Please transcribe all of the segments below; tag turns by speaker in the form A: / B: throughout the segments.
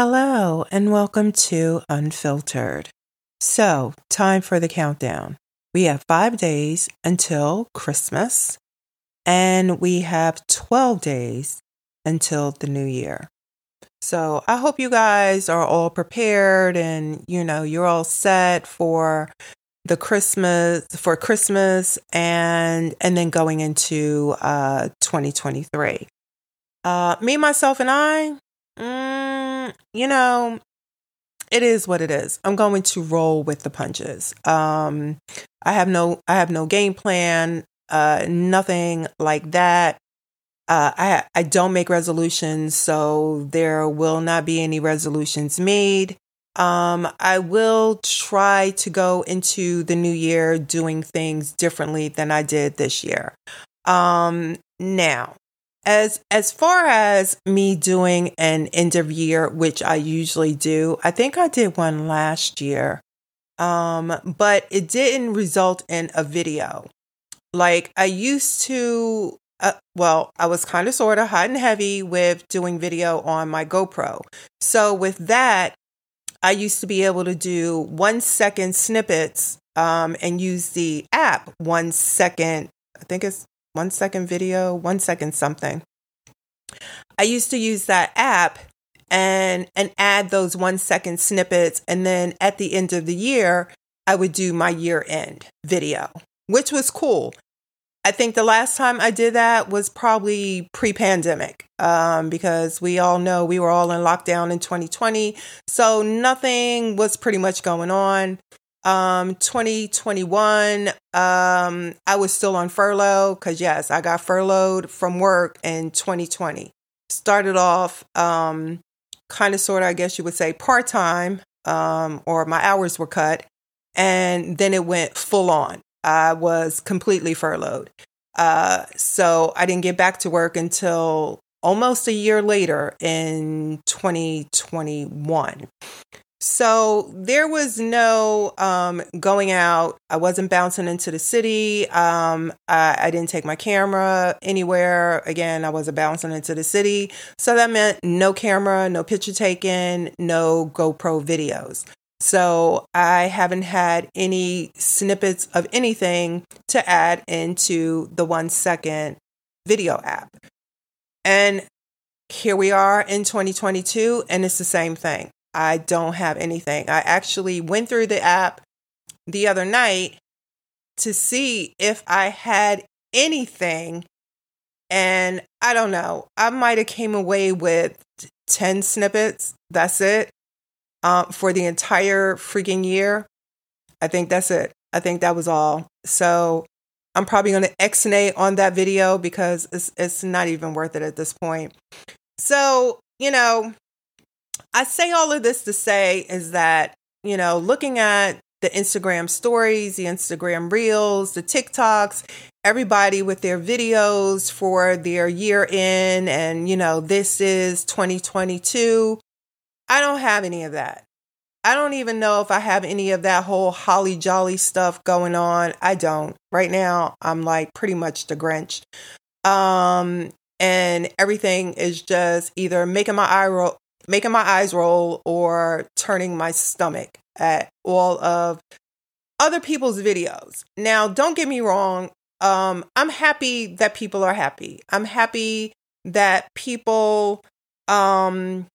A: Hello, and welcome to Unfiltered. So, time for the countdown. We have five days until Christmas, and we have 12 days until the new year. So, I hope you guys are all prepared and you know, you're all set for the Christmas for Christmas and and then going into uh 2023. Uh me myself and I mm, you know, it is what it is. I'm going to roll with the punches. Um, I have no, I have no game plan, uh, nothing like that. Uh, I I don't make resolutions, so there will not be any resolutions made. Um, I will try to go into the new year doing things differently than I did this year. Um, now, as as far as me doing an end of year, which I usually do, I think I did one last year. Um, but it didn't result in a video. Like I used to uh, well, I was kind of sort of hot and heavy with doing video on my GoPro. So with that, I used to be able to do one second snippets um, and use the app one second. I think it's one second video, one second something. I used to use that app and and add those one second snippets and then at the end of the year I would do my year end video, which was cool. I think the last time I did that was probably pre pandemic um, because we all know we were all in lockdown in 2020. So nothing was pretty much going on. Um, 2021, um, I was still on furlough because, yes, I got furloughed from work in 2020. Started off um, kind of, sort of, I guess you would say, part time, um, or my hours were cut. And then it went full on. I was completely furloughed. Uh, so I didn't get back to work until almost a year later in 2021. So there was no um, going out. I wasn't bouncing into the city. Um, I, I, didn't take my camera anywhere. Again, I wasn't bouncing into the city. So that meant no camera, no picture taken, no GoPro videos. So I haven't had any snippets of anything to add into the one second video app. And here we are in 2022, and it's the same thing. I don't have anything. I actually went through the app the other night to see if I had anything and I don't know. I might have came away with 10 snippets. That's it. Um, for the entire freaking year. I think that's it. I think that was all. So I'm probably going to exnate on that video because it's it's not even worth it at this point. So, you know, I say all of this to say is that, you know, looking at the Instagram stories, the Instagram reels, the TikToks, everybody with their videos for their year in, and, you know, this is 2022. I don't have any of that. I don't even know if I have any of that whole holly jolly stuff going on. I don't. Right now, I'm like pretty much the Grinch. Um, and everything is just either making my eye roll, making my eyes roll or turning my stomach at all of other people's videos. Now, don't get me wrong. Um, I'm happy that people are happy. I'm happy that people um,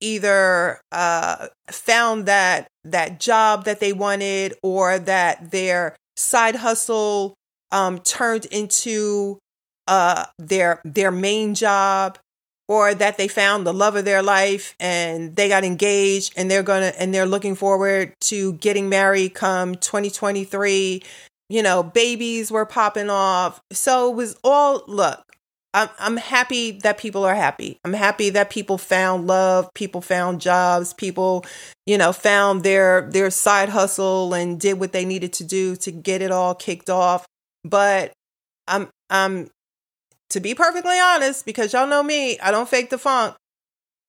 A: either uh, found that that job that they wanted or that their side hustle um, turned into uh, their their main job or that they found the love of their life and they got engaged and they're going to and they're looking forward to getting married come 2023 you know babies were popping off so it was all look I'm, I'm happy that people are happy. I'm happy that people found love, people found jobs, people, you know, found their their side hustle and did what they needed to do to get it all kicked off. But I'm I'm to be perfectly honest, because y'all know me, I don't fake the funk.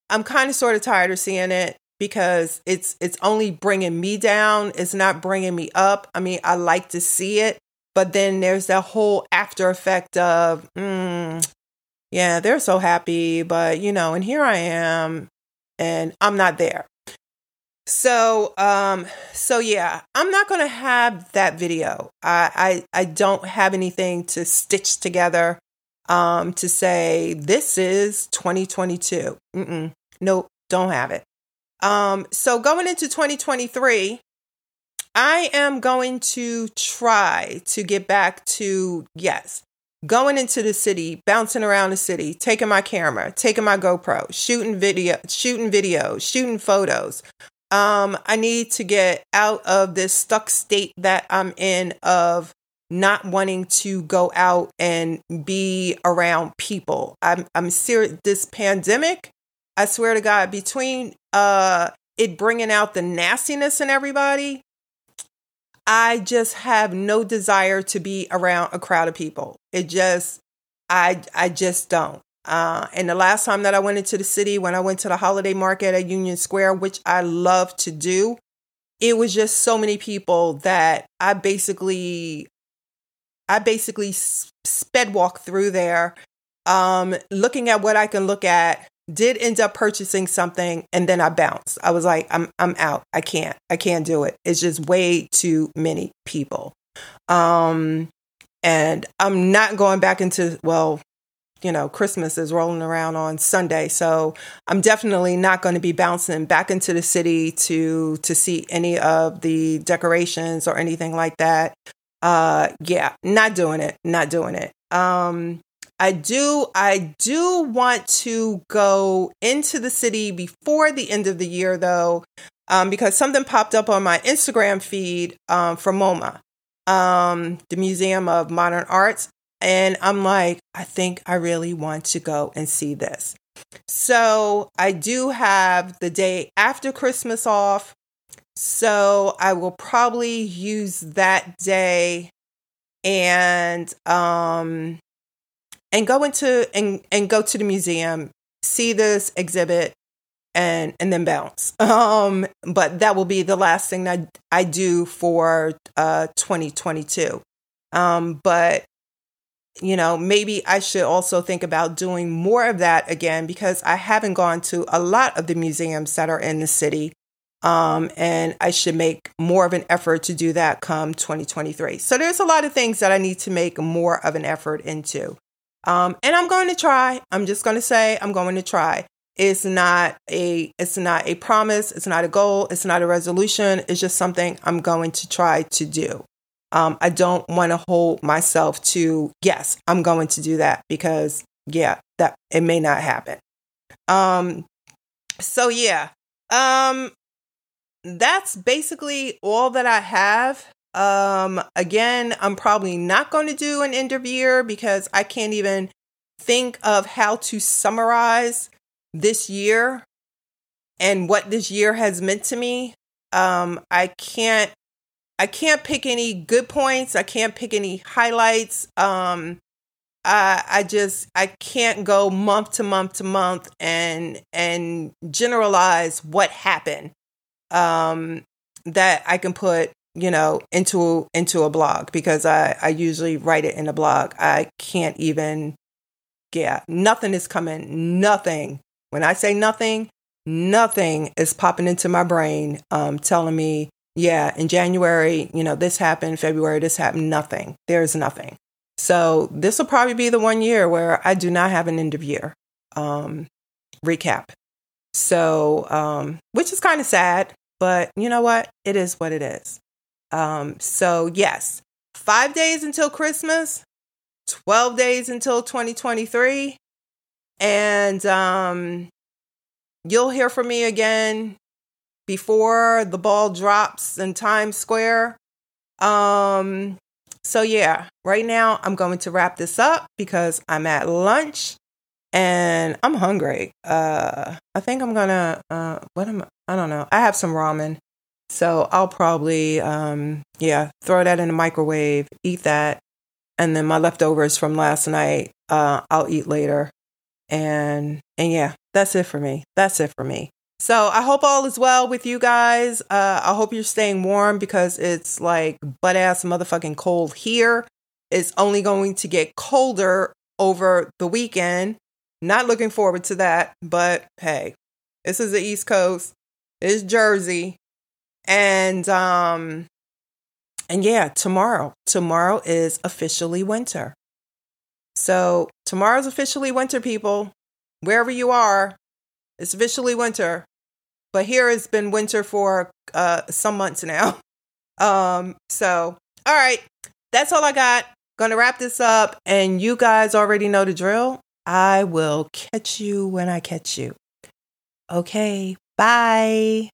A: I'm kind of sort of tired of seeing it because it's it's only bringing me down. It's not bringing me up. I mean, I like to see it, but then there's that whole after effect of, mm, yeah, they're so happy, but you know, and here I am, and I'm not there. So, um, so yeah, I'm not gonna have that video. I, I, I don't have anything to stitch together, um, to say this is 2022. Mm-mm. Nope, don't have it. Um, so going into 2023, I am going to try to get back to yes, going into the city, bouncing around the city, taking my camera, taking my GoPro, shooting video, shooting videos, shooting photos, um, I need to get out of this stuck state that I'm in of not wanting to go out and be around people. I'm I'm serious. This pandemic, I swear to God, between uh it bringing out the nastiness in everybody, I just have no desire to be around a crowd of people. It just, I I just don't. Uh, and the last time that I went into the city, when I went to the holiday market at Union Square, which I love to do, it was just so many people that I basically, I basically sped walk through there, um, looking at what I can look at. Did end up purchasing something, and then I bounced. I was like, I'm, I'm out. I can't, I can't do it. It's just way too many people. Um, and I'm not going back into well you know, Christmas is rolling around on Sunday. So I'm definitely not going to be bouncing back into the city to to see any of the decorations or anything like that. Uh yeah, not doing it. Not doing it. Um I do I do want to go into the city before the end of the year though. Um, because something popped up on my Instagram feed um, from MoMA, um, the Museum of Modern Arts. And I'm like, I think I really want to go and see this. So I do have the day after Christmas off. So I will probably use that day and um and go into and and go to the museum, see this exhibit and and then bounce. Um but that will be the last thing that I do for uh 2022. Um but you know, maybe I should also think about doing more of that again because I haven't gone to a lot of the museums that are in the city. Um, and I should make more of an effort to do that come 2023. So there's a lot of things that I need to make more of an effort into. Um, and I'm going to try. I'm just going to say I'm going to try. It's not a it's not a promise, it's not a goal, it's not a resolution. It's just something I'm going to try to do. Um, I don't want to hold myself to, yes, I'm going to do that because, yeah, that it may not happen. Um, so yeah, um, that's basically all that I have. Um, again, I'm probably not going to do an year because I can't even think of how to summarize this year and what this year has meant to me. Um, I can't I can't pick any good points. I can't pick any highlights. Um, I I just I can't go month to month to month and and generalize what happened. Um, that I can put you know into into a blog because I I usually write it in a blog. I can't even yeah nothing is coming nothing when I say nothing nothing is popping into my brain um telling me yeah, in January, you know, this happened, February, this happened, nothing. There's nothing. So this will probably be the one year where I do not have an end of year um, recap. So, um, which is kind of sad, but you know what? It is what it is. Um, so, yes, five days until Christmas, 12 days until 2023. And um, you'll hear from me again before the ball drops in Times Square. Um, so yeah, right now I'm going to wrap this up because I'm at lunch and I'm hungry. Uh, I think I'm gonna uh, what am I? I don't know. I have some ramen, so I'll probably um, yeah throw that in the microwave, eat that, and then my leftovers from last night uh, I'll eat later. And and yeah, that's it for me. That's it for me. So I hope all is well with you guys. Uh, I hope you're staying warm because it's like butt ass motherfucking cold here. It's only going to get colder over the weekend. Not looking forward to that, but hey, This is the East Coast. It's Jersey. And um and yeah, tomorrow. Tomorrow is officially winter. So tomorrow's officially winter, people. Wherever you are, it's officially winter. But here it's been winter for uh some months now. Um, so all right, that's all I got. Gonna wrap this up, and you guys already know the drill. I will catch you when I catch you. Okay, bye.